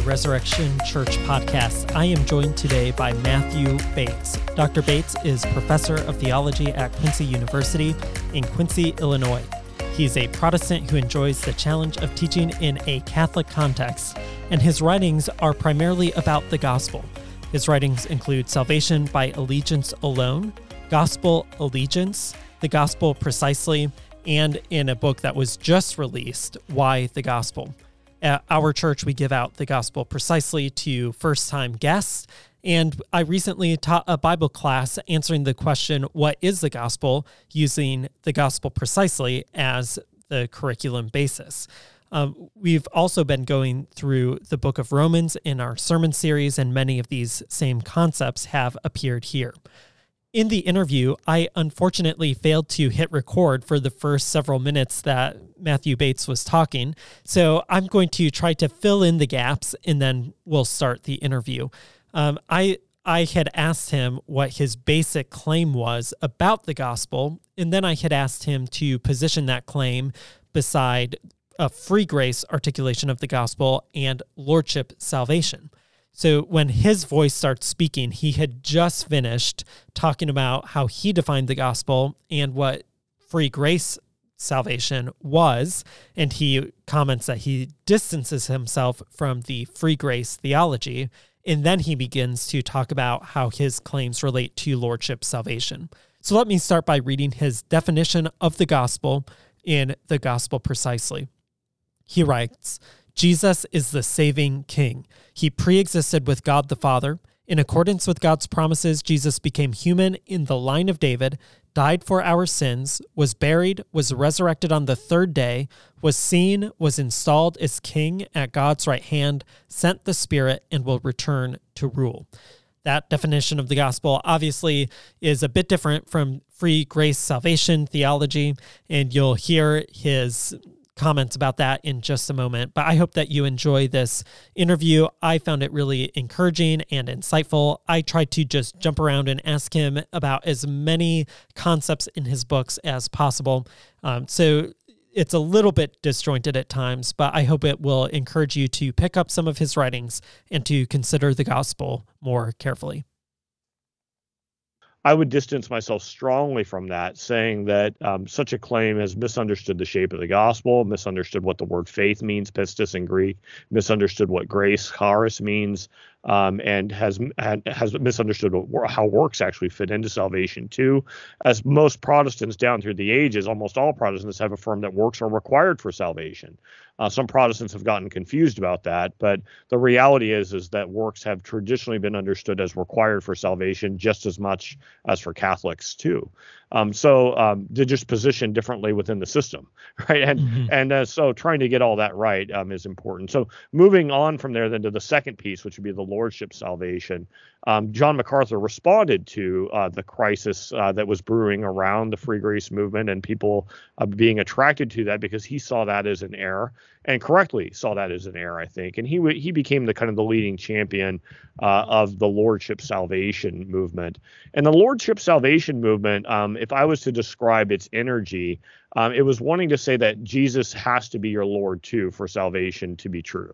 Resurrection Church podcast. I am joined today by Matthew Bates. Dr. Bates is professor of theology at Quincy University in Quincy, Illinois. He's a Protestant who enjoys the challenge of teaching in a Catholic context, and his writings are primarily about the gospel. His writings include Salvation by Allegiance Alone, Gospel Allegiance, The Gospel Precisely, and in a book that was just released, Why the Gospel. At our church, we give out the gospel precisely to first time guests. And I recently taught a Bible class answering the question, What is the gospel? using the gospel precisely as the curriculum basis. Um, we've also been going through the book of Romans in our sermon series, and many of these same concepts have appeared here. In the interview, I unfortunately failed to hit record for the first several minutes that Matthew Bates was talking. So I'm going to try to fill in the gaps and then we'll start the interview. Um, I I had asked him what his basic claim was about the gospel, and then I had asked him to position that claim beside a free grace articulation of the gospel and lordship salvation. So when his voice starts speaking, he had just finished talking about how he defined the gospel and what free grace salvation was. And he comments that he distances himself from the free grace theology. And then he begins to talk about how his claims relate to lordship salvation. So let me start by reading his definition of the gospel in The Gospel Precisely. He writes, Jesus is the saving king. He pre existed with God the Father. In accordance with God's promises, Jesus became human in the line of David, died for our sins, was buried, was resurrected on the third day, was seen, was installed as king at God's right hand, sent the Spirit, and will return to rule. That definition of the gospel obviously is a bit different from free grace salvation theology, and you'll hear his comments about that in just a moment. But I hope that you enjoy this interview. I found it really encouraging and insightful. I tried to just jump around and ask him about as many concepts in his books as possible. Um, so it's a little bit disjointed at times, but I hope it will encourage you to pick up some of his writings and to consider the gospel more carefully. I would distance myself strongly from that, saying that um, such a claim has misunderstood the shape of the gospel, misunderstood what the word faith means, pistis in Greek, misunderstood what grace, charis, means, um, and has has misunderstood how works actually fit into salvation too. As most Protestants down through the ages, almost all Protestants have affirmed that works are required for salvation. Uh, some Protestants have gotten confused about that, but the reality is is that works have traditionally been understood as required for salvation just as much as for Catholics too. Um, so um, they're just positioned differently within the system, right? And mm-hmm. and uh, so trying to get all that right um, is important. So moving on from there, then to the second piece, which would be the lordship salvation. Um, John MacArthur responded to uh, the crisis uh, that was brewing around the free grace movement and people uh, being attracted to that because he saw that as an error and correctly saw that as an error, I think. And he w- he became the kind of the leading champion uh, of the lordship salvation movement. And the lordship salvation movement, um, if I was to describe its energy, um, it was wanting to say that Jesus has to be your Lord too for salvation to be true.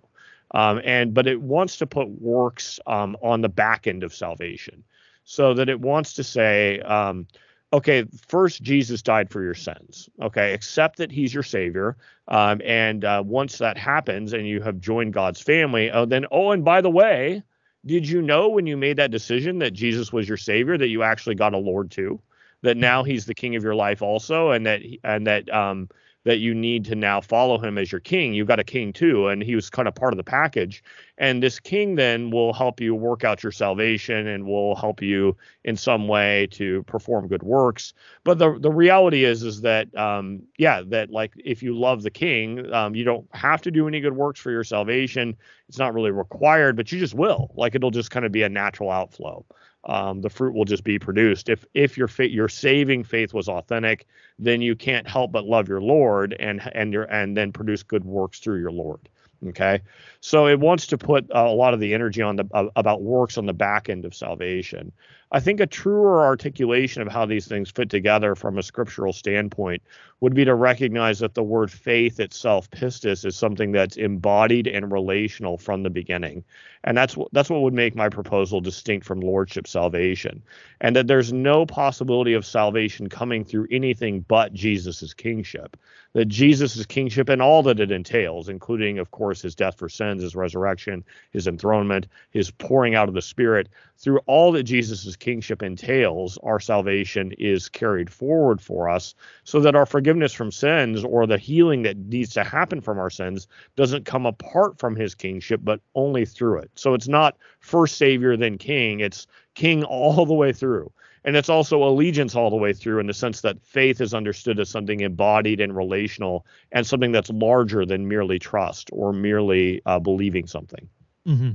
Um, and but it wants to put works um, on the back end of salvation, so that it wants to say, um, okay, first Jesus died for your sins. Okay, accept that He's your Savior, um, and uh, once that happens and you have joined God's family, oh, then oh, and by the way, did you know when you made that decision that Jesus was your Savior that you actually got a Lord too? That now He's the King of your life also, and that and that um, that you need to now follow him as your king. You've got a king too, and he was kind of part of the package. And this king then will help you work out your salvation and will help you in some way to perform good works. But the the reality is is that um, yeah, that like if you love the king, um, you don't have to do any good works for your salvation. It's not really required, but you just will. Like it'll just kind of be a natural outflow um, the fruit will just be produced. If if your faith, your saving faith was authentic, then you can't help but love your Lord and and your and then produce good works through your Lord. Okay, so it wants to put a lot of the energy on the about works on the back end of salvation. I think a truer articulation of how these things fit together from a scriptural standpoint would be to recognize that the word faith itself, pistis, is something that's embodied and relational from the beginning. And that's what that's what would make my proposal distinct from lordship salvation. And that there's no possibility of salvation coming through anything but Jesus' kingship. That Jesus' kingship and all that it entails, including, of course, his death for sins, his resurrection, his enthronement, his pouring out of the Spirit, through all that Jesus' kingship entails, our salvation is carried forward for us so that our forgiveness from sins or the healing that needs to happen from our sins doesn't come apart from his kingship, but only through it. So it's not first Savior, then King. It's King all the way through. And it's also allegiance all the way through in the sense that faith is understood as something embodied and relational and something that's larger than merely trust or merely uh, believing something. Mm-hmm.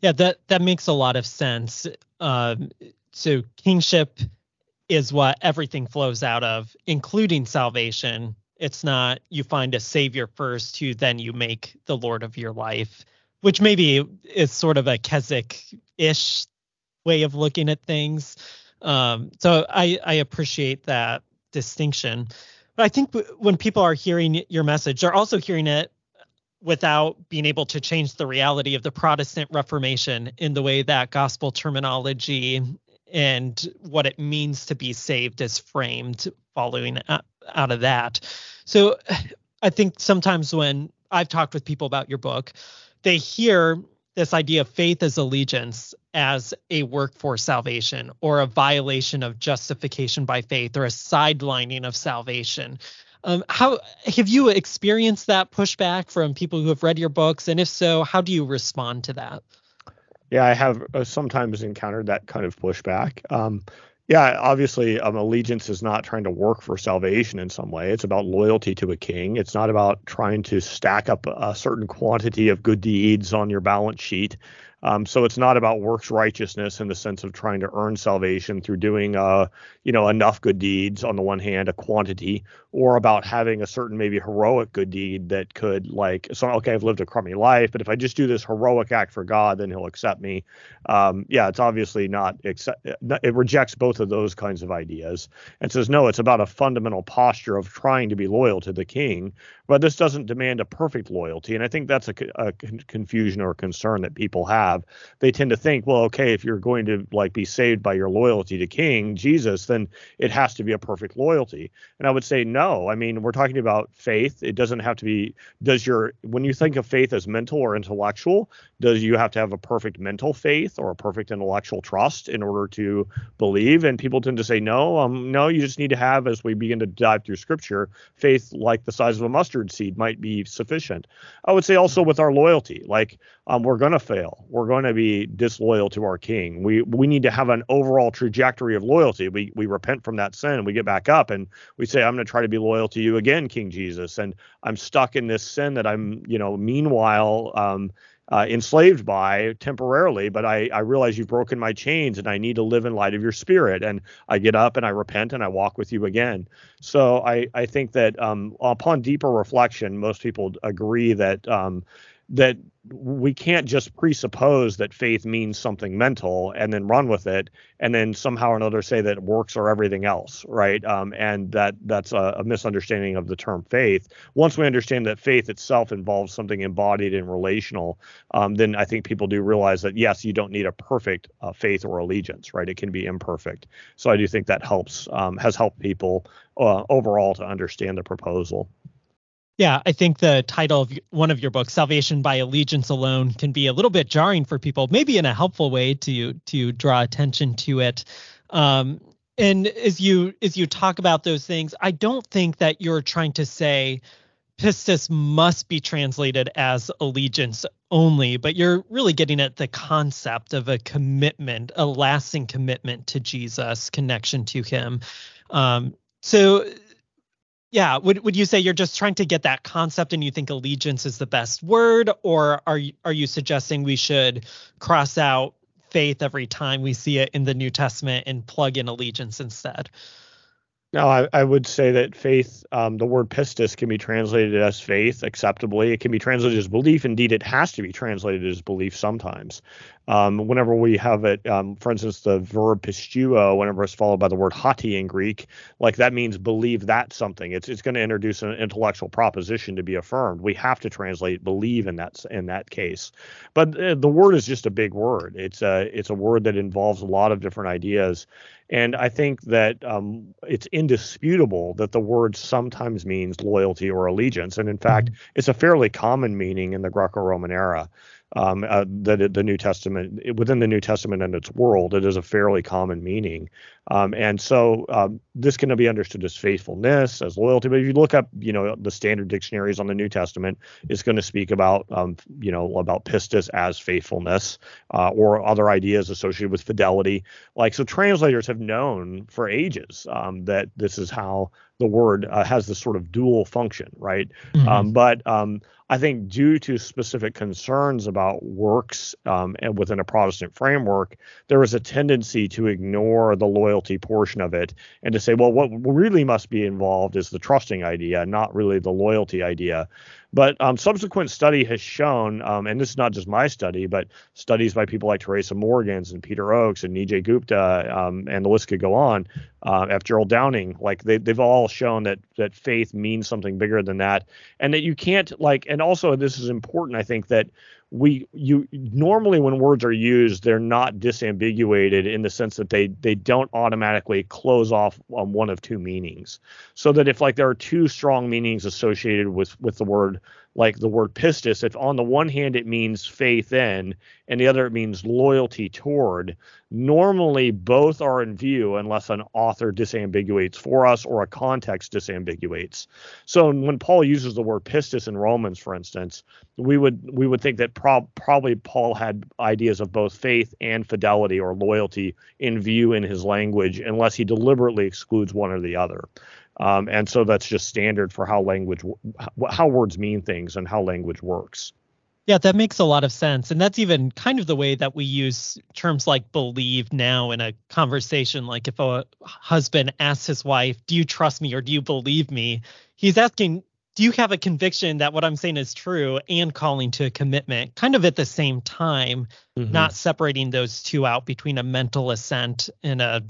Yeah, that that makes a lot of sense. Um, so kingship is what everything flows out of, including salvation. It's not you find a savior first, who then you make the Lord of your life, which maybe is sort of a Keswick-ish way of looking at things. Um, so I, I appreciate that distinction. But I think when people are hearing your message, they're also hearing it without being able to change the reality of the Protestant Reformation in the way that gospel terminology and what it means to be saved is framed following out of that. So I think sometimes when I've talked with people about your book, they hear this idea of faith as allegiance as a work for salvation or a violation of justification by faith or a sidelining of salvation. Um, how have you experienced that pushback from people who have read your books, and if so, how do you respond to that? Yeah, I have uh, sometimes encountered that kind of pushback. Um, yeah, obviously, um, allegiance is not trying to work for salvation in some way. It's about loyalty to a king. It's not about trying to stack up a certain quantity of good deeds on your balance sheet. Um, so it's not about works righteousness in the sense of trying to earn salvation through doing, uh, you know, enough good deeds on the one hand, a quantity, or about having a certain maybe heroic good deed that could like, so okay, I've lived a crummy life, but if I just do this heroic act for God, then He'll accept me. Um, yeah, it's obviously not. Accept, it rejects both of those kinds of ideas and says no, it's about a fundamental posture of trying to be loyal to the King, but this doesn't demand a perfect loyalty, and I think that's a, a confusion or concern that people have have, they tend to think, well, okay, if you're going to like be saved by your loyalty to King Jesus, then it has to be a perfect loyalty. And I would say no. I mean, we're talking about faith. It doesn't have to be. Does your when you think of faith as mental or intellectual, does you have to have a perfect mental faith or a perfect intellectual trust in order to believe? And people tend to say no. Um, no, you just need to have, as we begin to dive through Scripture, faith like the size of a mustard seed might be sufficient. I would say also with our loyalty, like um, we're going to fail. We're going to be disloyal to our king. We we need to have an overall trajectory of loyalty. We we repent from that sin, and we get back up, and we say, I'm going to try to be loyal to you again, King Jesus. And I'm stuck in this sin that I'm, you know, meanwhile. Um, uh, enslaved by temporarily, but I, I realize you've broken my chains and I need to live in light of your spirit. And I get up and I repent and I walk with you again. So I, I think that um, upon deeper reflection, most people agree that um, that we can't just presuppose that faith means something mental and then run with it and then somehow or another say that works are everything else right? Um, and that that's a, a, misunderstanding of the term faith. Once we understand that faith itself involves something embodied and relational um, then i think people do realize that yes you don't need a perfect uh, faith or allegiance right? It can be imperfect. So i do think that helps um, has helped people uh, overall to understand the proposal yeah, I think the title of one of your books, "Salvation by Allegiance Alone," can be a little bit jarring for people, maybe in a helpful way to to draw attention to it. Um, and as you as you talk about those things, I don't think that you're trying to say pistis must be translated as allegiance only, but you're really getting at the concept of a commitment, a lasting commitment to Jesus, connection to Him. Um, so yeah, would would you say you're just trying to get that concept and you think allegiance is the best word or are you, are you suggesting we should cross out faith every time we see it in the New Testament and plug in allegiance instead? No, I, I, would say that faith, um, the word pistis can be translated as faith acceptably. It can be translated as belief. Indeed, it has to be translated as belief sometimes. Um, whenever we have it, um, for instance, the verb pisteuo, whenever it's followed by the word hoti in Greek, like that means believe that something. It's it's going to introduce an intellectual proposition to be affirmed. We have to translate believe in that in that case. But uh, the word is just a big word. It's a it's a word that involves a lot of different ideas. And I think that um, it's indisputable that the word sometimes means loyalty or allegiance. And in fact, mm-hmm. it's a fairly common meaning in the Greco Roman era um, uh, the the New Testament within the New Testament and its world, it is a fairly common meaning, um, and so um, this can be understood as faithfulness, as loyalty. But if you look up, you know, the standard dictionaries on the New Testament, it's going to speak about, um, you know, about pistis as faithfulness, uh, or other ideas associated with fidelity. Like so, translators have known for ages um, that this is how the word uh, has this sort of dual function, right? Mm-hmm. Um, but um, I think due to specific concerns about works um, and within a Protestant framework, there is a tendency to ignore the loyalty portion of it and to say, well, what really must be involved is the trusting idea, not really the loyalty idea. But um, subsequent study has shown, um, and this is not just my study, but studies by people like Teresa Morgans and Peter Oakes and Nijay Gupta, um, and the list could go on. Uh, F. Gerald Downing, like they, they've all shown that that faith means something bigger than that, and that you can't like. And also, this is important. I think that we you normally when words are used they're not disambiguated in the sense that they they don't automatically close off on one of two meanings. So that if like there are two strong meanings associated with with the word like the word pistis, if on the one hand it means faith in and the other it means loyalty toward, normally both are in view unless an author disambiguates for us or a context disambiguates. So when Paul uses the word pistis in Romans, for instance, we would we would think that probably Paul had ideas of both faith and fidelity or loyalty in view in his language, unless he deliberately excludes one or the other. Um, and so that's just standard for how language, how words mean things and how language works. Yeah, that makes a lot of sense. And that's even kind of the way that we use terms like believe now in a conversation. Like if a husband asks his wife, Do you trust me or do you believe me? He's asking, Do you have a conviction that what I'm saying is true and calling to a commitment kind of at the same time, mm-hmm. not separating those two out between a mental assent and a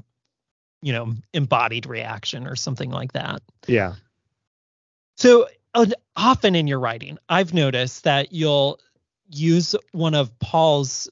you know embodied reaction or something like that. Yeah. So uh, often in your writing i've noticed that you'll use one of paul's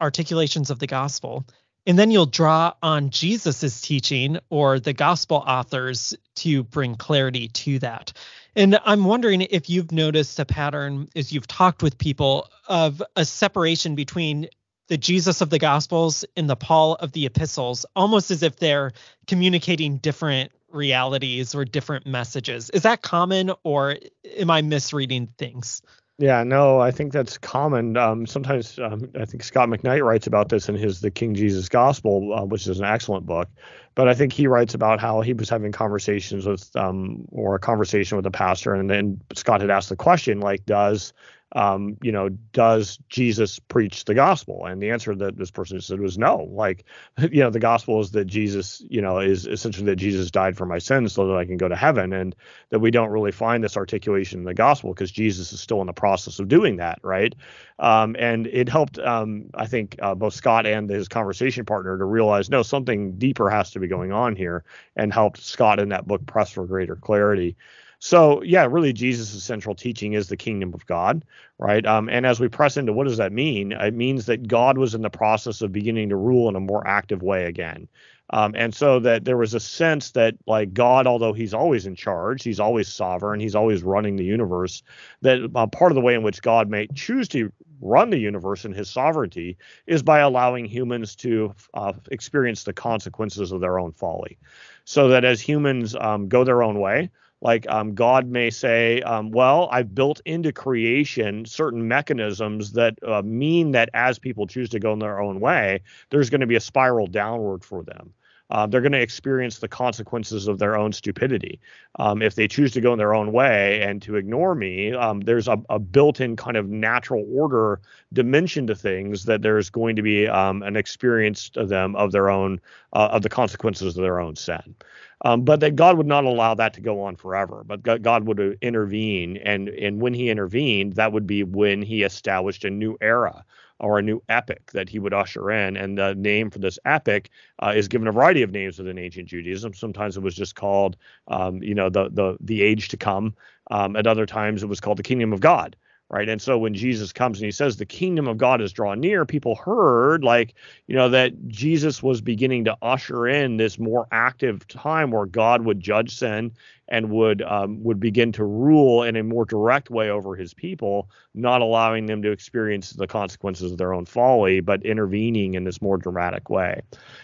articulations of the gospel and then you'll draw on jesus's teaching or the gospel authors to bring clarity to that. And i'm wondering if you've noticed a pattern as you've talked with people of a separation between the Jesus of the Gospels and the Paul of the Epistles, almost as if they're communicating different realities or different messages. Is that common, or am I misreading things? Yeah, no, I think that's common. Um, sometimes um, I think Scot McKnight writes about this in his The King Jesus Gospel, uh, which is an excellent book. But I think he writes about how he was having conversations with, um, or a conversation with a pastor, and then Scot had asked the question, like, does um, you know, does Jesus preach the gospel? And the answer that this person said was no. Like, you know, the gospel is that Jesus, you know, is essentially that Jesus died for my sins so that I can go to heaven, and that we don't really find this articulation in the gospel because Jesus is still in the process of doing that, right? Um, and it helped, um, I think, uh, both Scot and his conversation partner to realize no, something deeper has to be going on here, and helped Scot in that book press for greater clarity. So yeah, really Jesus' central teaching is the kingdom of God, right? Um, and as we press into what does that mean? It means that God was in the process of beginning to rule in a more active way again. Um, and so that there was a sense that like God, although he's always in charge, he's always sovereign, he's always running the universe, that uh, part of the way in which God may choose to run the universe in his sovereignty is by allowing humans to uh, experience the consequences of their own folly. So that as humans um, go their own way, like um, God may say, um, well, I've built into creation certain mechanisms that uh, mean that as people choose to go in their own way, there's going to be a spiral downward for them. Uh, they're going to experience the consequences of their own stupidity. Um, if they choose to go in their own way and to ignore me, um, there's a, a, built-in kind of natural order dimension to things that there's going to be um, an experience to them of their own uh, of the consequences of their own sin. Um, but that God would not allow that to go on forever. But God would intervene, and and when He intervened, that would be when He established a new era or a new epic that he would usher in. And the name for this epic uh, is given a variety of names within ancient Judaism. Sometimes it was just called, um, you know, the the the age to come. Um, at other times, it was called the kingdom of God right? And so when Jesus comes and he says the kingdom of God is drawn near, people heard like, you know, that Jesus was beginning to usher in this more active time where God would judge sin and would um, would begin to rule in a more direct way over his people, not allowing them to experience the consequences of their own folly, but intervening in this more dramatic way.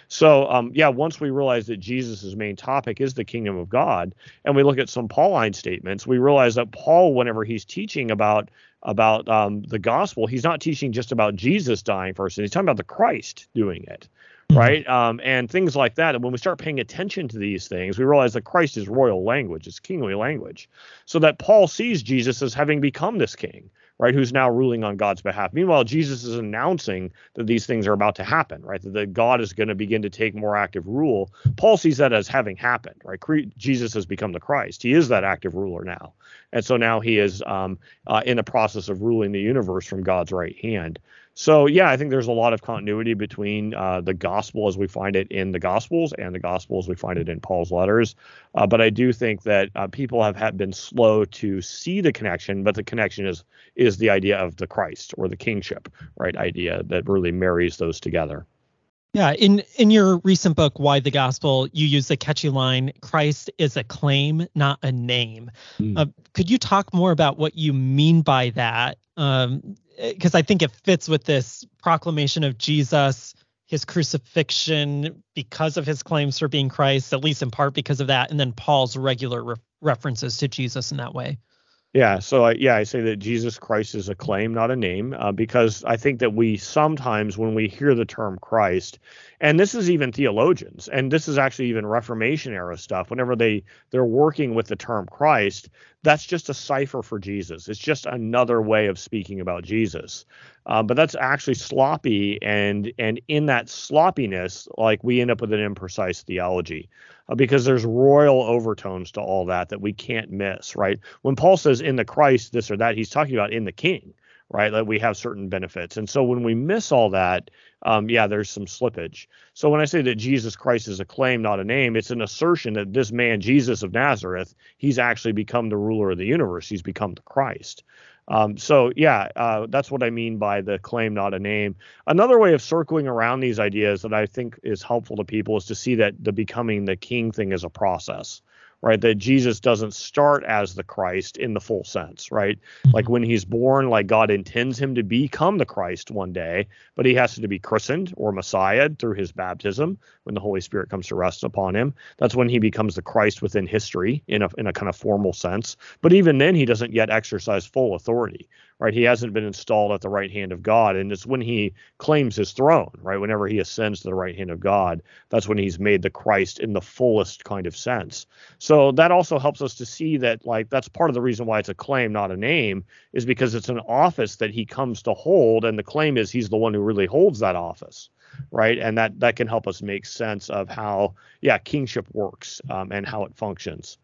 So, um, yeah, once we realize that Jesus' main topic is the kingdom of God, and we look at some Pauline statements, we realize that Paul, whenever he's teaching about about um, the gospel, he's not teaching just about Jesus dying first. He's talking about the Christ doing it. Right? Um, and things like that. And when we start paying attention to these things, we realize that Christ is royal language, it's kingly language. So that Paul sees Jesus as having become this king, right? Who's now ruling on God's behalf. Meanwhile, Jesus is announcing that these things are about to happen, right? That, that God is going to begin to take more active rule. Paul sees that as having happened, right? Jesus has become the Christ. He is that active ruler now. And so now he is um, uh, in the process of ruling the universe from God's right hand. So yeah, I think there's a lot of continuity between uh, the gospel as we find it in the gospels and the gospel as we find it in Paul's letters. Uh, but I do think that uh, people have had been slow to see the connection, but the connection is is the idea of the Christ or the kingship, right? Idea that really marries those together. Yeah, in in your recent book, Why the Gospel, you use the catchy line, "Christ is a claim, not a name." Mm. Uh, could you talk more about what you mean by that? Um, because I think it fits with this proclamation of Jesus, his crucifixion because of his claims for being Christ, at least in part because of that, and then Paul's regular re- references to Jesus in that way. Yeah, so I, yeah, I say that Jesus Christ is a claim, not a name, uh, because I think that we sometimes, when we hear the term Christ, and this is even theologians, and this is actually even Reformation era stuff. Whenever they they're working with the term Christ, that's just a cipher for Jesus. It's just another way of speaking about Jesus. Um, but that's actually sloppy, and and in that sloppiness, like we end up with an imprecise theology uh, because there's royal overtones to all that that we can't miss, right? When Paul says in the Christ this or that, he's talking about in the King, right? That we have certain benefits, and so when we miss all that, um, yeah, there's some slippage. So when I say that Jesus Christ is a claim, not a name, it's an assertion that this man, Jesus of Nazareth, he's actually become the ruler of the universe. He's become the Christ. Um, so yeah, uh, that's what I mean by the claim, not a name. Another way of circling around these ideas that I think is helpful to people is to see that the becoming the king thing is a process right? That Jesus doesn't start as the Christ in the full sense, right? Mm-hmm. Like when he's born, like God intends him to become the Christ one day, but he has to be christened or Messiah through his baptism when the Holy Spirit comes to rest upon him. That's when he becomes the Christ within history in a in a kind of formal sense. But even then, he doesn't yet exercise full authority, right? He hasn't been installed at the right hand of God. And it's when he claims his throne, right? Whenever he ascends to the right hand of God, that's when he's made the Christ in the fullest kind of sense. So that also helps us to see that, like, that's part of the reason why it's a claim, not a name, is because it's an office that he comes to hold. And the claim is he's the one who really holds that office right and that that can help us make sense of how yeah kingship works um, and how it functions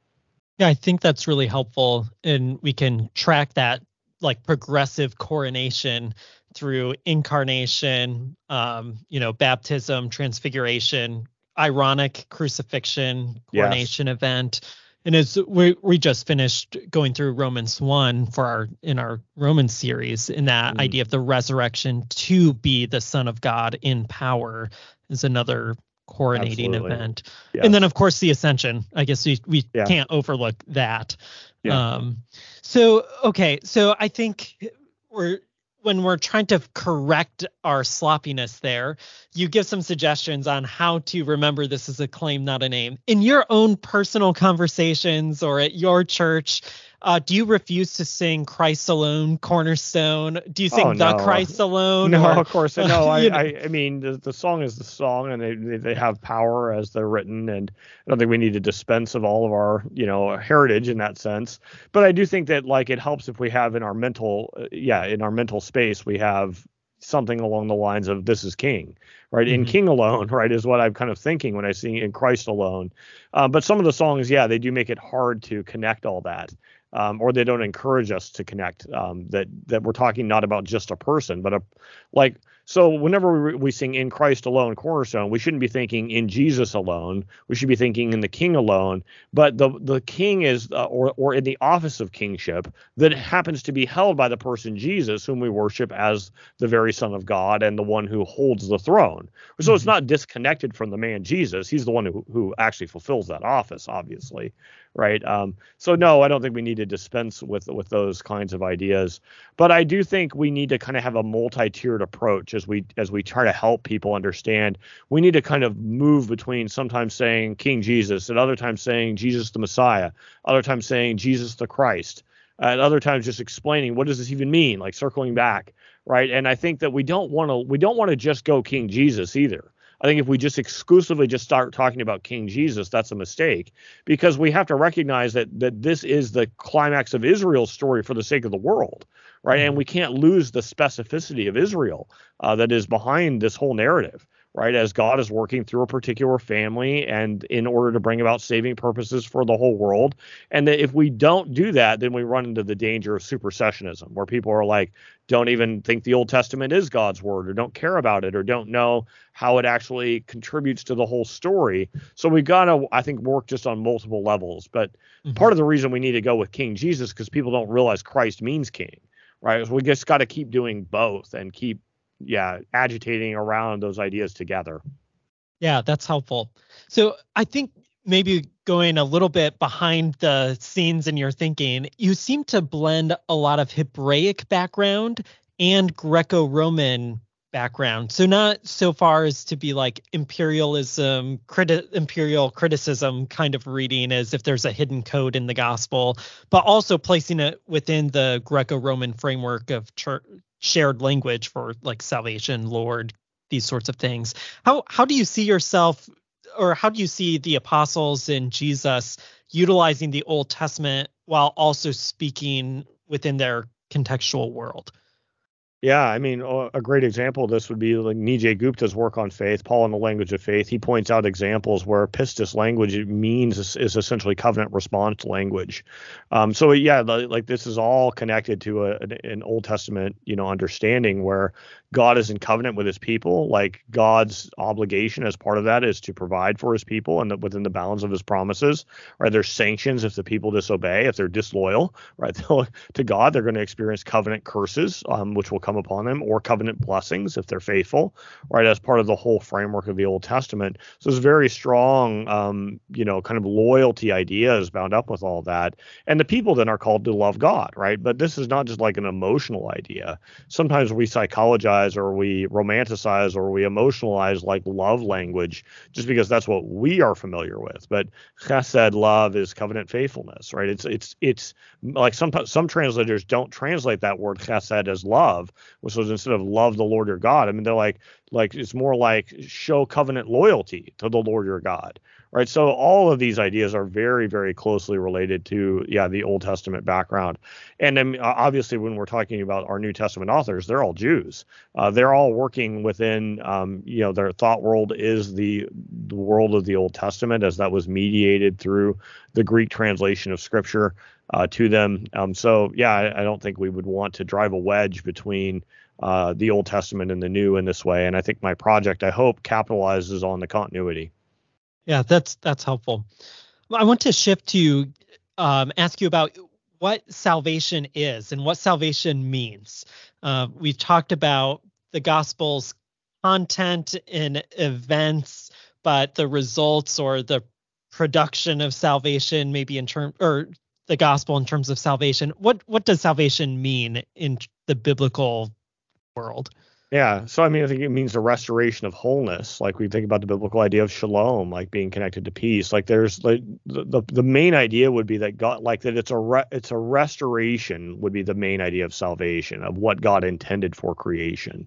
yeah i think that's really helpful and we can track that like progressive coronation through incarnation, um, you know, baptism, transfiguration, ironic crucifixion, coronation yes. event. And as we we just finished going through Romans one for our in our Roman series, in that mm. idea of the resurrection to be the Son of God in power is another coronating Absolutely. event. Yes. And then of course the ascension. I guess we we yeah. can't overlook that. Yeah. Um, so okay, so I think we're when we're trying to correct our sloppiness there, you give some suggestions on how to remember this is a claim, not a name. In your own personal conversations or at your church, uh, do you refuse to sing Christ Alone, Cornerstone? Do you sing oh, The Christ Alone? No, or, of course. No, I, I, I, mean, the, the song is the song and they, they have power as they're written. And I don't think we need to dispense of all of our, you know, heritage in that sense. But I do think that, like, it helps if we have in our mental, uh, yeah, in our mental space, we have something along the lines of this is king right mm-hmm. in king alone right is what i'm kind of thinking when i sing in christ alone uh, but some of the songs yeah they do make it hard to connect all that um, or they don't encourage us to connect um, that that we're talking not about just a person but a like so whenever we, we sing in Christ alone, cornerstone, we shouldn't be thinking in Jesus alone. We should be thinking in the King alone. But the the King is, uh, or or in the office of kingship that happens to be held by the person Jesus, whom we worship as the very Son of God and the one who holds the throne. So mm-hmm. it's not disconnected from the man Jesus. He's the one who who actually fulfills that office, obviously right? Um, so no, I don't think we need to dispense with with those kinds of ideas, but I do think we need to kind of have a multi-tiered approach as we as we try to help people understand. We need to kind of move between sometimes saying King Jesus, and other times saying Jesus the Messiah, other times saying Jesus the Christ, at other times just explaining what does this even mean, like circling back, right? And I think that we don't want to we don't want to just go King Jesus either. I think if we just exclusively just start talking about King Jesus, that's a mistake because we have to recognize that that this is the climax of Israel's story for the sake of the world, right? And mm-hmm. we can't lose the specificity of Israel uh, that is behind this whole narrative right? As God is working through a particular family and in order to bring about saving purposes for the whole world. And that if we don't do that, then we run into the danger of supersessionism, where people are like, don't even think the Old Testament is God's word or don't care about it or don't know how it actually contributes to the whole story. So we've got to, I think, work just on multiple levels. But mm-hmm. part of the reason we need to go with King Jesus because people don't realize Christ means king, right? So we just got to keep doing both and keep yeah, agitating around those ideas together. Yeah, that's helpful. So I think maybe going a little bit behind the scenes in your thinking, you seem to blend a lot of Hebraic background and Greco-Roman background. So not so far as to be like imperialism, criti- imperial criticism kind of reading as if there's a hidden code in the gospel, but also placing it within the Greco-Roman framework of church, shared language for like salvation, Lord, these sorts of things. How how do you see yourself or how do you see the apostles and Jesus utilizing the Old Testament while also speaking within their contextual world? Yeah, I mean, a great example of this would be like Nijay Gupta's work on faith, Paul in the Language of Faith. He points out examples where pistis language means is, is essentially covenant response language. Um, so yeah, like this is all connected to a, an Old Testament, you know, understanding where God is in covenant with his people. Like God's obligation as part of that is to provide for his people and within the bounds of his promises. Right. There's sanctions if the people disobey, if they're disloyal, right, to God, they're going to experience covenant curses, um, which will come upon them, or covenant blessings if they're faithful, right, as part of the whole framework of the Old Testament. So it's very strong, um, you know, kind of loyalty ideas bound up with all that. And the people then are called to love God, right? But this is not just like an emotional idea. Sometimes we psychologize or we romanticize or we emotionalize like love language just because that's what we are familiar with. But chesed love is covenant faithfulness, right? It's it's it's like some some translators don't translate that word chesed as love, which was instead of love the Lord your God. I mean they're like like it's more like show covenant loyalty to the Lord your God, right? So all of these ideas are very, very closely related to yeah the Old Testament background, and then obviously when we're talking about our New Testament authors, they're all Jews. Uh, they're all working within um, you know their thought world is the the world of the Old Testament as that was mediated through the Greek translation of Scripture uh, to them. Um, so yeah, I, I don't think we would want to drive a wedge between uh, the Old Testament and the New in this way. And I think my project, I hope, capitalizes on the continuity. Yeah, that's that's helpful. I want to shift to um, ask you about what salvation is and what salvation means. Uh, we've talked about the gospel's content and events, but the results or the production of salvation, maybe in term or the gospel in terms of salvation. What what does salvation mean in the biblical world? Yeah. So I mean, I think it means the restoration of wholeness. Like we think about the biblical idea of shalom, like being connected to peace. Like there's like the, the, the main idea would be that God, like that it's a re, it's a restoration would be the main idea of salvation of what God intended for creation.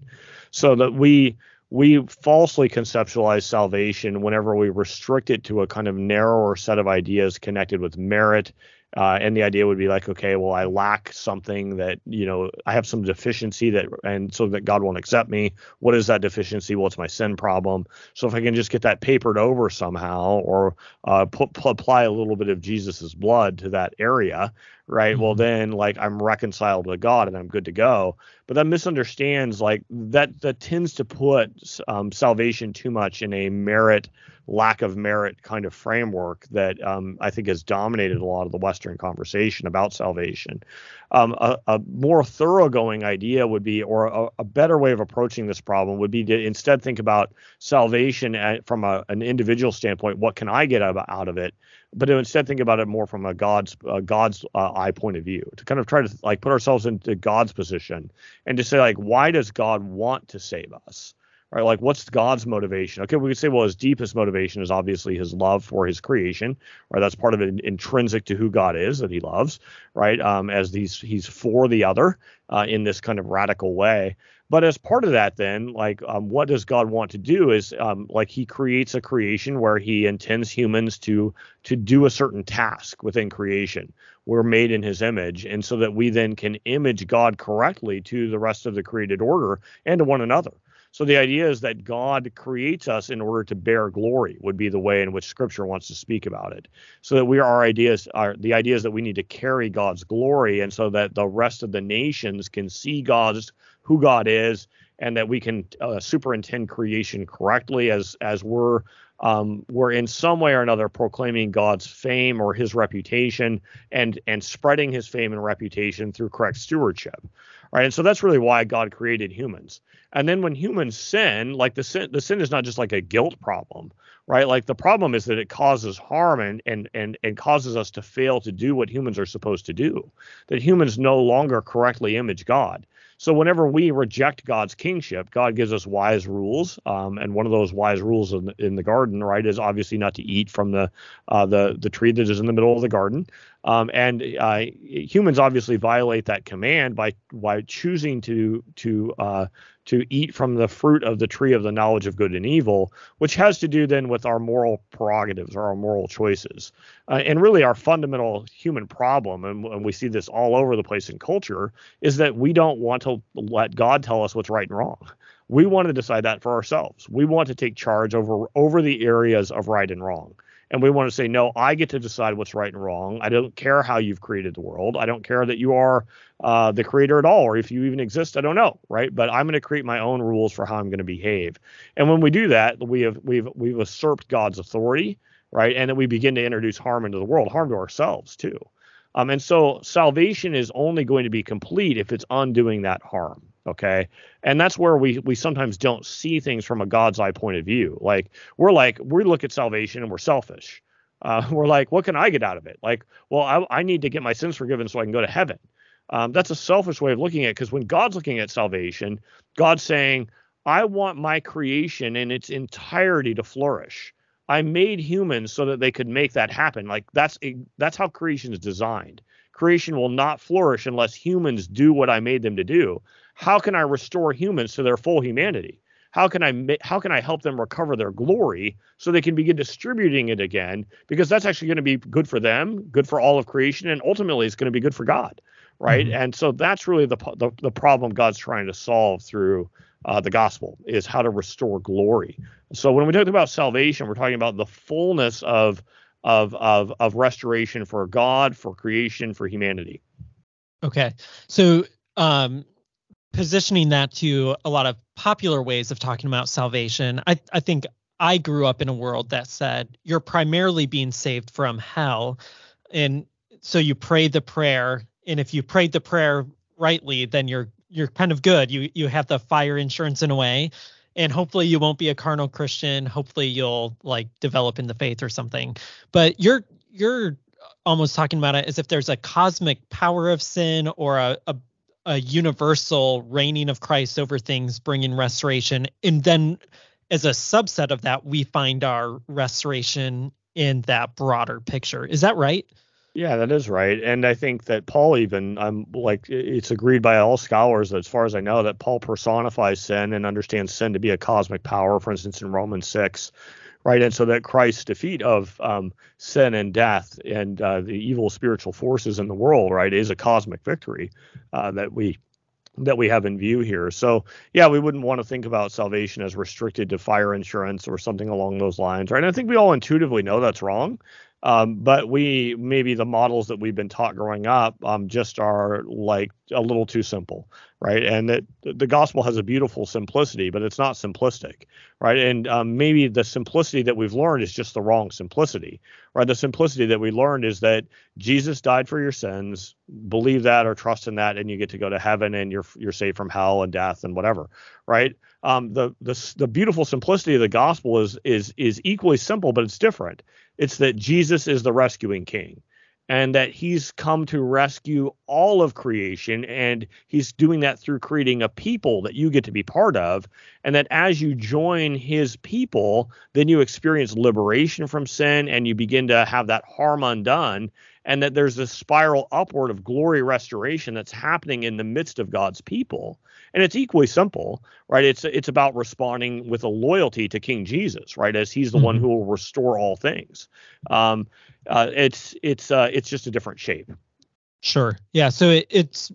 So that we we falsely conceptualize salvation whenever we restrict it to a kind of narrower set of ideas connected with merit Uh, and the idea would be like, okay, well, I lack something that, you know, I have some deficiency that, and so that God won't accept me. What is that deficiency? Well, it's my sin problem. So if I can just get that papered over somehow or uh, put, apply a little bit of Jesus's blood to that area, right? Mm-hmm. Well, then like I'm reconciled with God and I'm good to go. But that misunderstands like that, that tends to put um, salvation too much in a merit lack of merit kind of framework that um, I think has dominated a lot of the Western conversation about salvation. Um, a, a, more thoroughgoing idea would be, or a, a, better way of approaching this problem would be to instead think about salvation at, from a, an individual standpoint. What can I get out, of it? But to instead think about it more from a God's uh, God's uh, eye point of view. To kind of try to like put ourselves into God's position and to say like, why does God want to save us? Right? Like, what's God's motivation? Okay, we could say, well, his deepest motivation is obviously his love for his creation, right? That's part of it intrinsic to who God is that he loves, right? Um, as these he's for the other uh, in this kind of radical way. But as part of that, then, like, um, what does God want to do? Is um, like He creates a creation where He intends humans to to do a certain task within creation. We're made in His image, and so that we then can image God correctly to the rest of the created order and to one another. So the idea is that God creates us in order to bear glory would be the way in which Scripture wants to speak about it. So that we are our ideas are the ideas that we need to carry God's glory, and so that the rest of the nations can see God's who God is, and that we can uh, superintend creation correctly as as we're um, we're in some way or another proclaiming God's fame or His reputation and and spreading His fame and reputation through correct stewardship right? And so that's really why God created humans. And then when humans sin, like the sin, the sin is not just like a guilt problem, right? Like the problem is that it causes harm and and and and causes us to fail to do what humans are supposed to do. That humans no longer correctly image God. So whenever we reject God's kingship, God gives us wise rules, um, and one of those wise rules in, in, the garden, right, is obviously not to eat from the uh, the the tree that is in the middle of the garden. Um, and uh, humans obviously violate that command by by choosing to to uh, to eat from the fruit of the tree of the knowledge of good and evil, which has to do then with our moral prerogatives or our moral choices. Uh, and really, our fundamental human problem, and, and, we see this all over the place in culture, is that we don't want to let God tell us what's right and wrong. We want to decide that for ourselves. We want to take charge over over the areas of right and wrong and we want to say no i get to decide what's right and wrong. I don't care how you've created the world. I don't care that you are uh, the creator at all or if you even exist i don't know right? But i'm going to create my own rules for how i'm going to behave. And when we do that we have we've we've usurped god's authority right? And then we begin to introduce harm into the world harm to ourselves too. Um, and so salvation is only going to be complete if it's undoing that harm okay? And that's where we we sometimes don't see things from a god's eye point of view. Like we're like we look at salvation and we're selfish. Uh, we're like what can i get out of it? Like well I, I need to get my sins forgiven so i can go to heaven. Um, that's a selfish way of looking at it because when god's looking at salvation god's saying i want my creation in its entirety to flourish. I made humans so that they could make that happen. Like that's a, that's how creation is designed. Creation will not flourish unless humans do what i made them to do how can I restore humans to their full humanity? How can I how can I help them recover their glory so they can begin distributing it again? Because that's actually going to be good for them, good for all of creation, and ultimately it's going to be good for God, right? Mm-hmm. And so that's really the, the, the problem God's trying to solve through uh, the gospel is how to restore glory. So when we talk about salvation, we're talking about the fullness of of of of restoration for God, for creation, for humanity. Okay, so um, positioning that to a lot of popular ways of talking about salvation, I, I think I grew up in a world that said you're primarily being saved from hell. And so you pray the prayer, and if you prayed the prayer rightly, then you're you're kind of good. You you have the fire insurance in a way. And hopefully you won't be a carnal Christian. Hopefully you'll like develop in the faith or something. But you're you're almost talking about it as if there's a cosmic power of sin or a, a a universal reigning of Christ over things, bringing restoration. And then as a subset of that, we find our restoration in that broader picture. Is that right? Yeah, that is right. And I think that Paul even I'm like it's agreed by all scholars as far as I know that Paul personifies sin and understands sin to be a cosmic power, for instance in Romans 6 right? And so that Christ's defeat of um, sin and death and uh, the evil spiritual forces in the world, right, is a cosmic victory uh, that we that we have in view here. So yeah, we wouldn't want to think about salvation as restricted to fire insurance or something along those lines, right? And I think we all intuitively know that's wrong. Um, but we maybe the models that we've been taught growing up um, just are like a little too simple, right? And that the gospel has a beautiful simplicity, but it's not simplistic, right? And um, maybe the simplicity that we've learned is just the wrong simplicity, right? The simplicity that we learned is that Jesus died for your sins, believe that or trust in that, and you get to go to heaven and you're you're saved from hell and death and whatever, right? Um, the the the beautiful simplicity of the gospel is is is equally simple, but it's different it's that Jesus is the rescuing king and that he's come to rescue all of creation and he's doing that through creating a people that you get to be part of and that as you join his people then you experience liberation from sin and you begin to have that harm undone and that there's this spiral upward of glory restoration that's happening in the midst of God's people. And it's equally simple, right? It's it's about responding with a loyalty to King Jesus, right? As he's the mm-hmm. one who will restore all things. Um, uh, it's it's uh, it's just a different shape. Sure. Yeah. So it, it's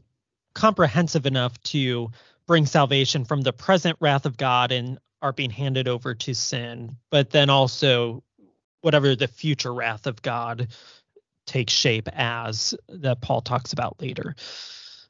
comprehensive enough to bring salvation from the present wrath of God and are being handed over to sin, but then also whatever the future wrath of God takes shape as that Paul talks about later.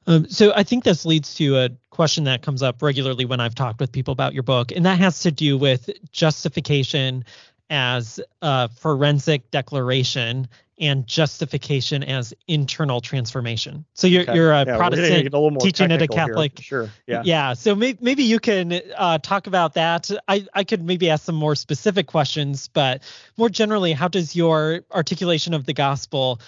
Um, so I think this leads to a question that comes up regularly when I've talked with people about your book, and that has to do with justification as a forensic declaration and justification as internal transformation. So you're okay. you're a yeah, Protestant a teaching at a Catholic. Here. Sure. Yeah. Yeah. So may, maybe you can uh, talk about that. I I could maybe ask some more specific questions, but more generally, how does your articulation of the gospel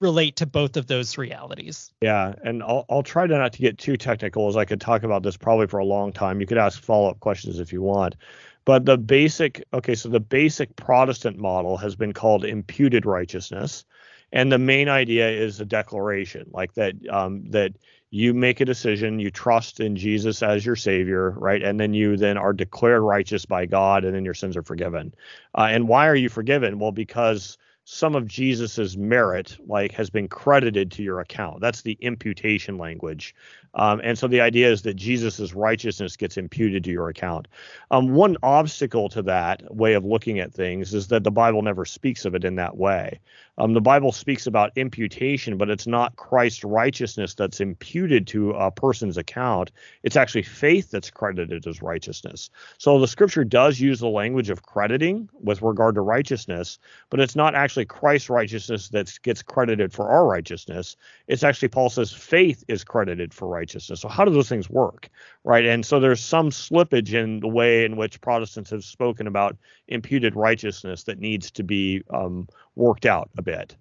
relate to both of those realities? Yeah, and I'll I'll try to not to get too technical, as I could talk about this probably for a long time. You could ask follow up questions if you want. But the basic, okay, so the basic Protestant model has been called imputed righteousness, and the main idea is a declaration, like that um, that you make a decision, you trust in Jesus as your Savior, right, and then you then are declared righteous by God, and then your sins are forgiven. Uh, and why are you forgiven? Well, because some of Jesus's merit like has been credited to your account. That's the imputation language. Um, and so the idea is that Jesus's righteousness gets imputed to your account. Um, one obstacle to that way of looking at things is that the Bible never speaks of it in that way. Um, the Bible speaks about imputation, but it's not Christ's righteousness that's imputed to a person's account. It's actually faith that's credited as righteousness. So the scripture does use the language of crediting with regard to righteousness, but it's not actually Christ's righteousness that gets credited for our righteousness. It's actually, Paul says, faith is credited for righteousness. So how do those things work? Right. And so there's some slippage in the way in which Protestants have spoken about imputed righteousness that needs to be um, worked out a bit.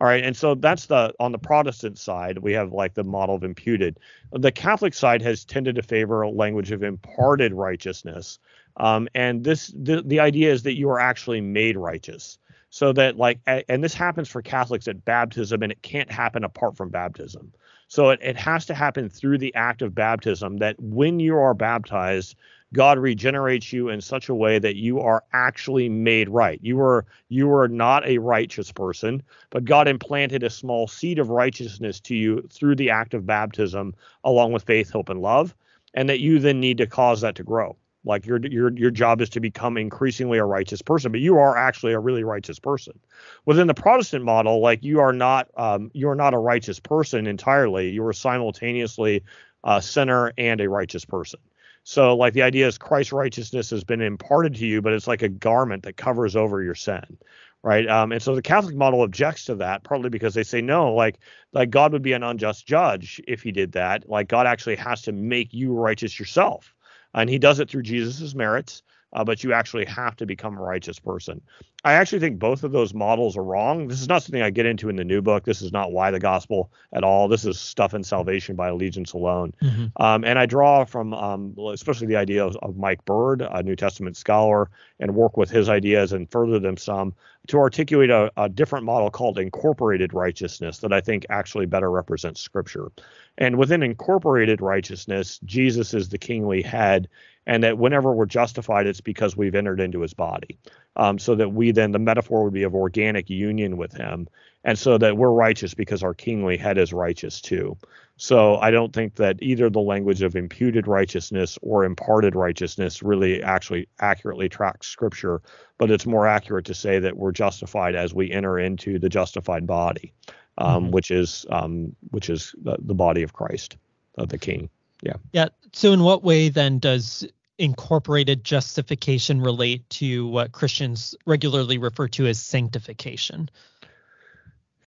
All right, and so that's the on the Protestant side we have like the model of imputed. The Catholic side has tended to favor a language of imparted righteousness, um, and this the, the idea is that you are actually made righteous. So that like and this happens for Catholics at baptism, and it can't happen apart from baptism. So it, it has to happen through the act of baptism. That when you are baptized, God regenerates you in such a way that you are actually made right. You are you are not a righteous person, but God implanted a small seed of righteousness to you through the act of baptism, along with faith, hope, and love, and that you then need to cause that to grow. Like your your your job is to become increasingly a righteous person, but you are actually a really righteous person. Within the Protestant model, like you are not um, you are not a righteous person entirely. You are simultaneously a sinner and a righteous person. So like the idea is Christ's righteousness has been imparted to you, but it's like a garment that covers over your sin. Right. Um, and so the Catholic model objects to that partly because they say, no, like like God would be an unjust judge if he did that. Like God actually has to make you righteous yourself. And he does it through Jesus's merits uh, but you actually have to become a righteous person. I actually think both of those models are wrong. This is not something I get into in the new book. This is not why the gospel at all. This is stuff in salvation by allegiance alone. Mm-hmm. Um, and I draw from um, especially the idea of, of, Mike Bird, a New Testament scholar, and work with his ideas and further them some to articulate a, a different model called incorporated righteousness that I think actually better represents Scripture. And within incorporated righteousness, Jesus is the kingly head, and that whenever we're justified, it's because we've entered into his body. Um, so that we then, the metaphor would be of organic union with him, and so that we're righteous because our kingly head is righteous too. So I don't think that either the language of imputed righteousness or imparted righteousness really actually accurately tracks scripture, but it's more accurate to say that we're justified as we enter into the justified body um, mm-hmm. which is um, which is the, the body of Christ, uh, the King. Yeah. Yeah. So, in what way then does incorporated justification relate to what Christians regularly refer to as sanctification?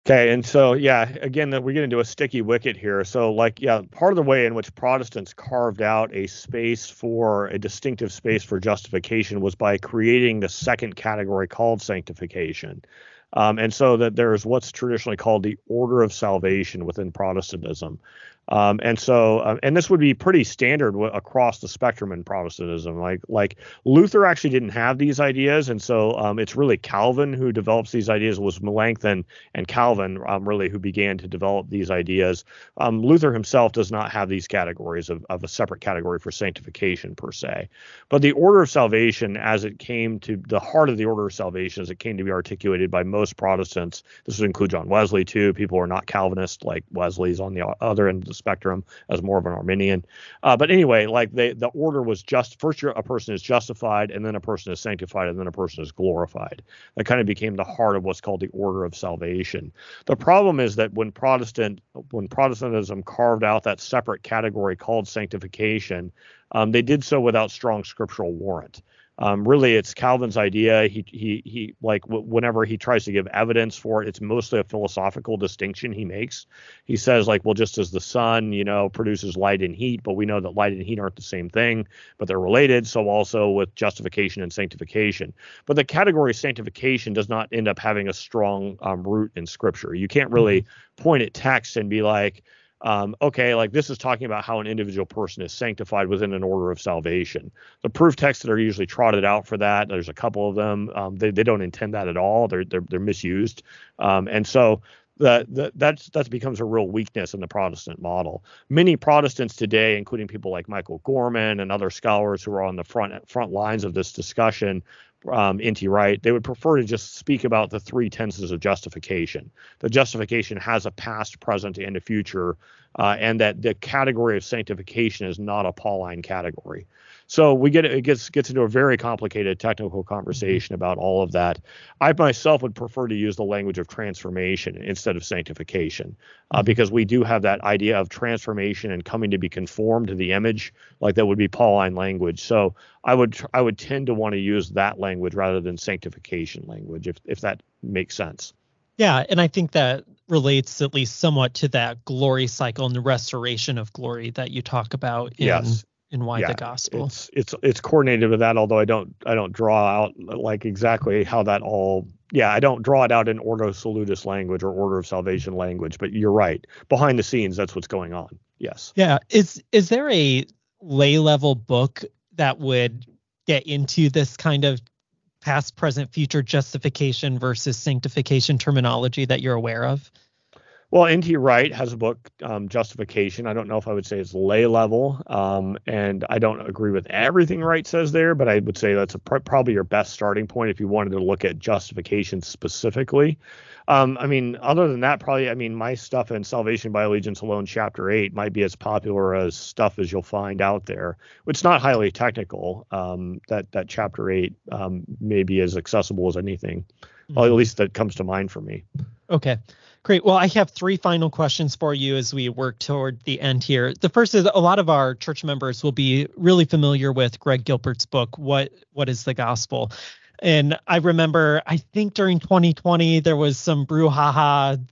Okay, and so yeah, again, that we get into a sticky wicket here. So, like, yeah, part of the way in which Protestants carved out a space for a distinctive space for justification was by creating the second category called sanctification. Um, and so that there's what's traditionally called the order of salvation within Protestantism. Um, and so, uh, and this would be pretty standard w- across the spectrum in Protestantism. Like, like Luther actually didn't have these ideas, and so um, it's really Calvin who develops these ideas. It Was Melanchthon and Calvin um, really who began to develop these ideas. Um, Luther himself does not have these categories of, of a separate category for sanctification per se, but the order of salvation, as it came to the heart of the order of salvation, as it came to be articulated by most Protestants, this would include John Wesley too. People who are not Calvinist, like Wesley's on the other end of the spectrum as more of an Arminian. Uh, but anyway, like they, the order was just first a person is justified, and then a person is sanctified, and then a person is glorified. That kind of became the heart of what's called the order of salvation. The problem is that when Protestant when Protestantism carved out that separate category called sanctification, um, they did so without strong scriptural warrant. Um, really, it's Calvin's idea. He he he like w- whenever he tries to give evidence for it, it's mostly a philosophical distinction he makes. He says like, well, just as the sun, you know, produces light and heat, but we know that light and heat aren't the same thing, but they're related. So also with justification and sanctification. But the category sanctification does not end up having a strong um, root in Scripture. You can't really mm-hmm. point at text and be like um, okay, like this is talking about how an individual person is sanctified within an order of salvation. The proof texts that are usually trotted out for that, there's a couple of them. Um, they, they don't intend that at all. They're they're, they're misused, um, and so that that that's that becomes a real weakness in the Protestant model. Many Protestants today, including people like Michael Gorman and other scholars who are on the front front lines of this discussion, um, N.T. Wright, they would prefer to just speak about the three tenses of justification. The justification has a past, present, and a future, uh, and that the category of sanctification is not a Pauline category. So we get it gets gets into a very complicated technical conversation about all of that. I myself would prefer to use the language of transformation instead of sanctification, uh, mm-hmm. because we do have that idea of transformation and coming to be conformed to the image, like that would be Pauline language. So I would I would tend to want to use that language rather than sanctification language, if if that makes sense. Yeah, and I think that relates at least somewhat to that glory cycle and the restoration of glory that you talk about in yes in why yeah, the gospel. It's it's it's coordinated with that, although I don't I don't draw out like exactly how that all yeah, I don't draw it out in ordo salutis language or order of salvation language, but you're right. Behind the scenes, that's what's going on. Yes. Yeah. Is is there a lay level book that would get into this kind of past, present, future justification versus sanctification terminology that you're aware of? Well, N.T. Wright has a book, um, Justification. I don't know if I would say it's lay level, um, and I don't agree with everything Wright says there, but I would say that's pr- probably your best starting point if you wanted to look at justification specifically. Um, I mean, other than that, probably, I mean, my stuff in Salvation by Allegiance Alone, Chapter 8, might be as popular as stuff as you'll find out there. It's not highly technical. Um, that, that Chapter 8 um, may be as accessible as anything, mm-hmm. well, at least that comes to mind for me. Okay. Great. Well, I have three final questions for you as we work toward the end here. The first is a lot of our church members will be really familiar with Greg Gilbert's book, What What is the Gospel? And I remember, I think during 2020 there was some brouhaha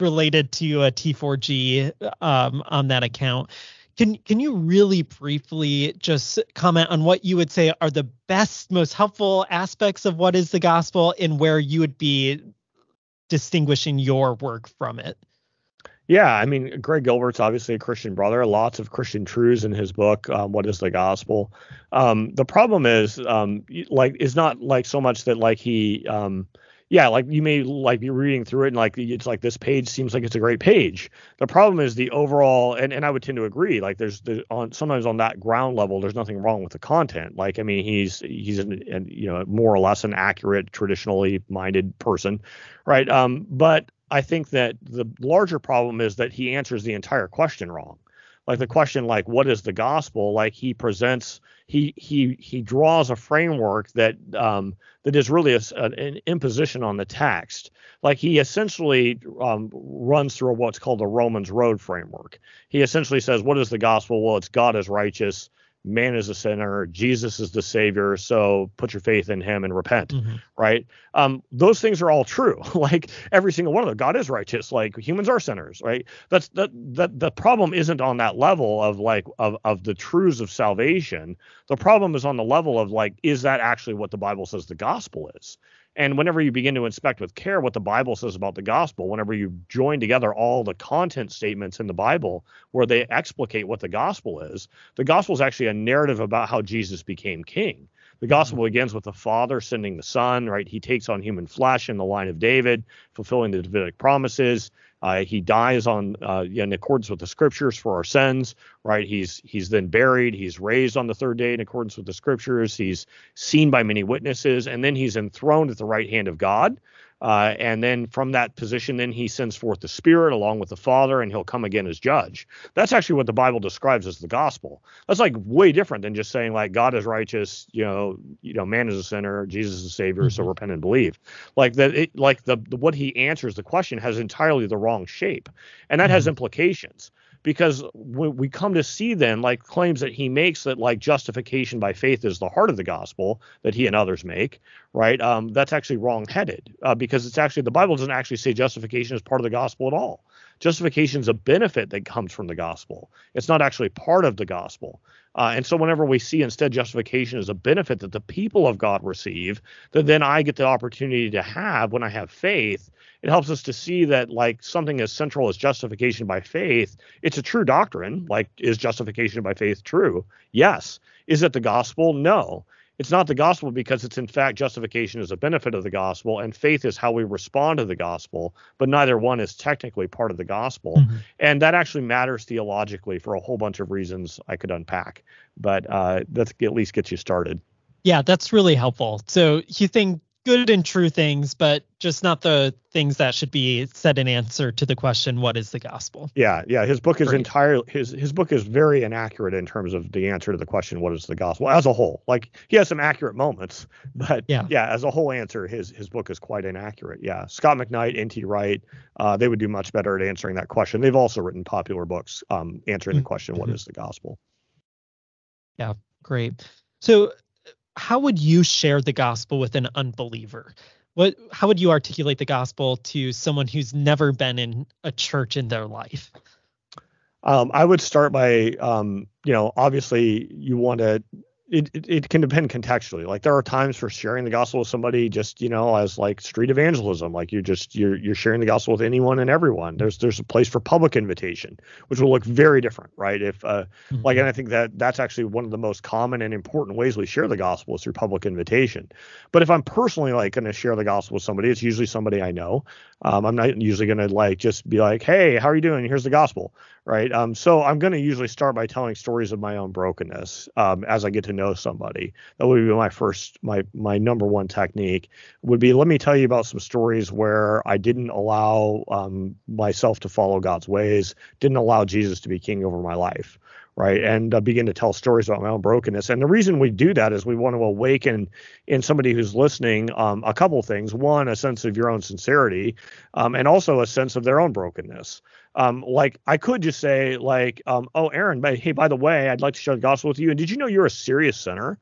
related to a T4G um, on that account. Can can you really briefly just comment on what you would say are the best, most helpful aspects of what is the gospel, and where you would be distinguishing your work from it. Yeah, I mean, Greg Gilbert's obviously a Christian brother. Lots of Christian truths in his book. Um, what is the gospel? Um, the problem is, um, like, is not like so much that like he, um, yeah, like you may like be reading through it and like it's like this page seems like it's a great page. The problem is the overall, and, and I would tend to agree. Like there's, there's on sometimes on that ground level, there's nothing wrong with the content. Like I mean, he's he's an, an you know more or less an accurate, traditionally minded person, right? Um, but I think that the larger problem is that he answers the entire question wrong like the question like what is the gospel? Like he presents he he he draws a framework that um that is really a, an imposition on the text. Like he essentially um, runs through what's called the romans road framework. He essentially says what is the gospel? Well it's god is righteous man is a sinner jesus is the savior so put your faith in him and repent mm-hmm. right? Um, those things are all true. Like every single one of them. God is righteous. Like humans are sinners right? That's that that the problem isn't on that level of like of of the truths of salvation. The problem is on the level of like is that actually what the bible says the gospel is and whenever you begin to inspect with care what the Bible says about the gospel, whenever you join together all the content statements in the Bible where they explicate what the gospel is, the gospel is actually a narrative about how Jesus became king. The gospel mm-hmm. begins with the Father sending the Son, right? He takes on human flesh in the line of David, fulfilling the Davidic promises. Uh, he dies on uh, in accordance with the scriptures for our sins, right? He's he's then buried. He's raised on the third day in accordance with the scriptures. He's seen by many witnesses, and then he's enthroned at the right hand of God. Uh, and then from that position, then he sends forth the Spirit along with the Father, and he'll come again as judge. That's actually what the Bible describes as the gospel. That's like way different than just saying like God is righteous, you know, you know, man is a sinner, Jesus is a savior, mm-hmm. so repent and believe. Like that, it, like the, the what he answers the question has entirely the wrong shape, and that mm-hmm. has implications because when we come to see then like claims that he makes that like justification by faith is the heart of the gospel that he and others make right? Um, that's actually wrong-headed uh, because it's actually the bible doesn't actually say justification is part of the gospel at all. Justification is a benefit that comes from the gospel. It's not actually part of the gospel. Uh, and so whenever we see instead justification as a benefit that the people of god receive that then i get the opportunity to have when i have faith it helps us to see that like something as central as justification by faith it's a true doctrine like is justification by faith true? Yes. Is it the gospel? No. It's not the gospel because it's in fact justification is a benefit of the gospel and faith is how we respond to the gospel but neither one is technically part of the gospel. Mm-hmm. and that actually matters theologically for a whole bunch of reasons i could unpack but uh, that at least gets you started. Yeah that's really helpful. So you think good and true things, but just not the things that should be said in answer to the question, "What is the gospel?" Yeah, yeah. His book is entirely his his book is very inaccurate in terms of the answer to the question, "What is the gospel?" As a whole, like he has some accurate moments, but yeah, yeah. As a whole answer, his his book is quite inaccurate. Yeah, Scot McKnight, N.T. Wright, uh, they would do much better at answering that question. They've also written popular books um, answering the mm-hmm. question, "What mm-hmm. is the gospel?" Yeah, great. So how would you share the gospel with an unbeliever? What how would you articulate the gospel to someone who's never been in a church in their life? Um, I would start by, um, you know, obviously you want to it, it, it, can depend contextually. Like there are times for sharing the gospel with somebody just, you know, as like street evangelism. Like you're just you're you're sharing the gospel with anyone and everyone. There's there's a place for public invitation, which will look very different, right? If uh mm-hmm. like and I think that that's actually one of the most common and important ways we share the gospel is through public invitation. But if I'm personally like going to share the gospel with somebody, it's usually somebody I know. Um, I'm not usually going to like just be like, "Hey, how are you doing? Here's the gospel." right? Um, so I'm going to usually start by telling stories of my own brokenness um, as I get to know somebody. That would be my first, my my number one technique would be let me tell you about some stories where I didn't allow um, myself to follow God's ways, didn't allow Jesus to be king over my life. Right, and uh, begin to tell stories about my own brokenness. And the reason we do that is we want to awaken in somebody who's listening um, a couple things. One, a sense of your own sincerity, um, and also a sense of their own brokenness. Um, like I could just say like, um, oh, Aaron, hey, by the way, I'd like to share the gospel with you. And did you know you're a serious sinner?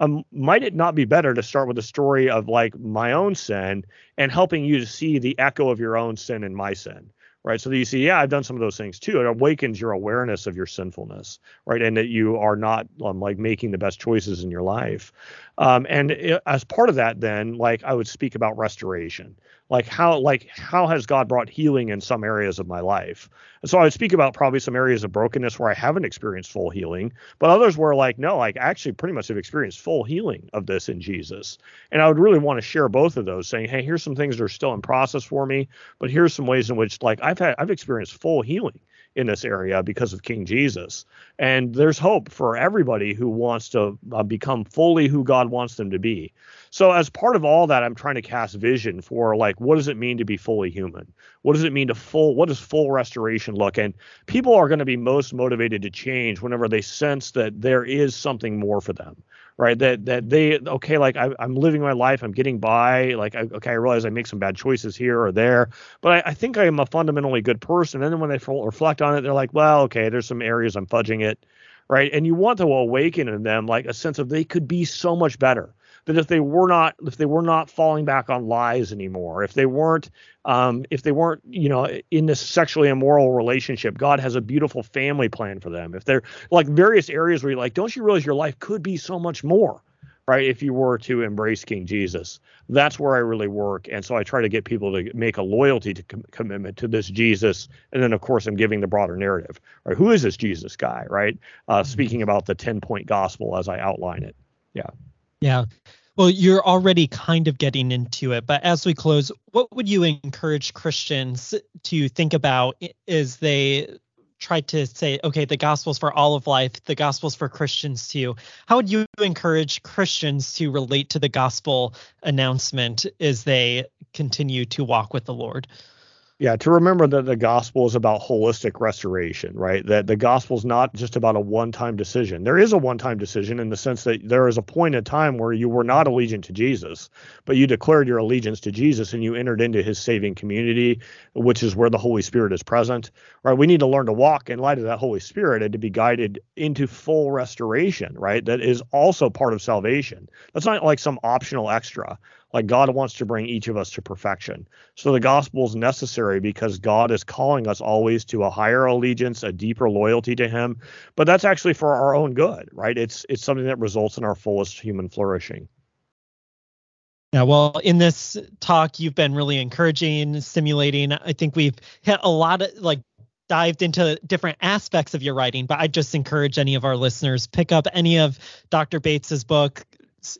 Um, might it not be better to start with a story of like my own sin and helping you to see the echo of your own sin and my sin? Right? So that you see, yeah, I've done some of those things too. It awakens your awareness of your sinfulness, right? And that you are not um, like making the best choices in your life. Um, and it, as part of that, then, like I would speak about restoration. Like how like how has god brought healing in some areas of my life? And so i would speak about probably some areas of brokenness where i haven't experienced full healing but others were like no like actually pretty much have experienced full healing of this in jesus. And i would really want to share both of those saying hey here's some things that are still in process for me but here's some ways in which like i've had i've experienced full healing in this area because of King Jesus. And there's hope for everybody who wants to uh, become fully who God wants them to be. So as part of all that, I'm trying to cast vision for like what does it mean to be fully human? What does it mean to full what does full restoration look? And people are going to be most motivated to change whenever they sense that there is something more for them right that that they okay like I, am living my life i'm getting by like I, okay i realize i make some bad choices here or there but I, I think i am a fundamentally good person. And then when they reflect on it they're like well okay there's some areas i'm fudging it right? And you want to awaken in them like a sense of they could be so much better that if they were not if they were not falling back on lies anymore. If they weren't um, if they weren't you know in this sexually immoral relationship god has a beautiful family plan for them. If they're like various areas where you're like don't you realize your life could be so much more right if you were to embrace king jesus? That's where i really work and so i try to get people to make a loyalty to com- commitment to this jesus and then of course i'm giving the broader narrative right? Who is this jesus guy right? Uh, mm-hmm. speaking about the 10 point gospel as i outline it. Yeah yeah. Well, you're already kind of getting into it, but as we close, what would you encourage Christians to think about as they try to say, okay, the gospel's for all of life, the gospel's for Christians too? How would you encourage Christians to relate to the gospel announcement as they continue to walk with the Lord? Yeah, to remember that the gospel is about holistic restoration, right? That the gospel is not just about a one time decision. There is a one time decision in the sense that there is a point in time where you were not allegiant to Jesus, but you declared your allegiance to Jesus and you entered into his saving community, which is where the Holy Spirit is present, right? We need to learn to walk in light of that Holy Spirit and to be guided into full restoration, right? That is also part of salvation. That's not like some optional extra. Like God wants to bring each of us to perfection. So the gospel is necessary because God is calling us always to a higher allegiance, a deeper loyalty to him. But that's actually for our own good, right? It's it's something that results in our fullest human flourishing. Yeah, well, in this talk, you've been really encouraging, stimulating. I think we've hit a lot of like dived into different aspects of your writing, but I just encourage any of our listeners pick up any of Dr. Bates's book,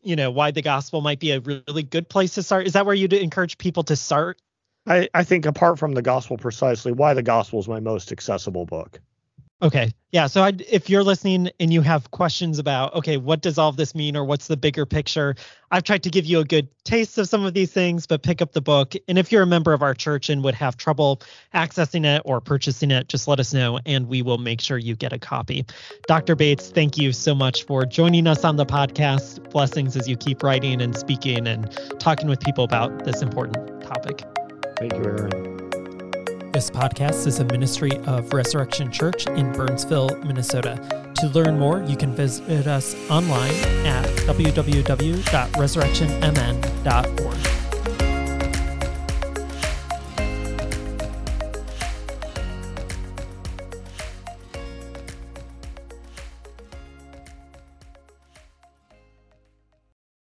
you know why the gospel might be a really good place to start is that where you'd encourage people to start I, I think apart from the gospel precisely why the gospel is my most accessible book Okay. Yeah. So I, if you're listening and you have questions about, okay, what does all this mean or what's the bigger picture? I've tried to give you a good taste of some of these things, but pick up the book. And if you're a member of our church and would have trouble accessing it or purchasing it, just let us know and we will make sure you get a copy. Dr. Bates, thank you so much for joining us on the podcast. Blessings as you keep writing and speaking and talking with people about this important topic. Thank you, Aaron. This podcast is a ministry of Resurrection Church in Burnsville, Minnesota. To learn more, you can visit us online at www.resurrectionmn.org.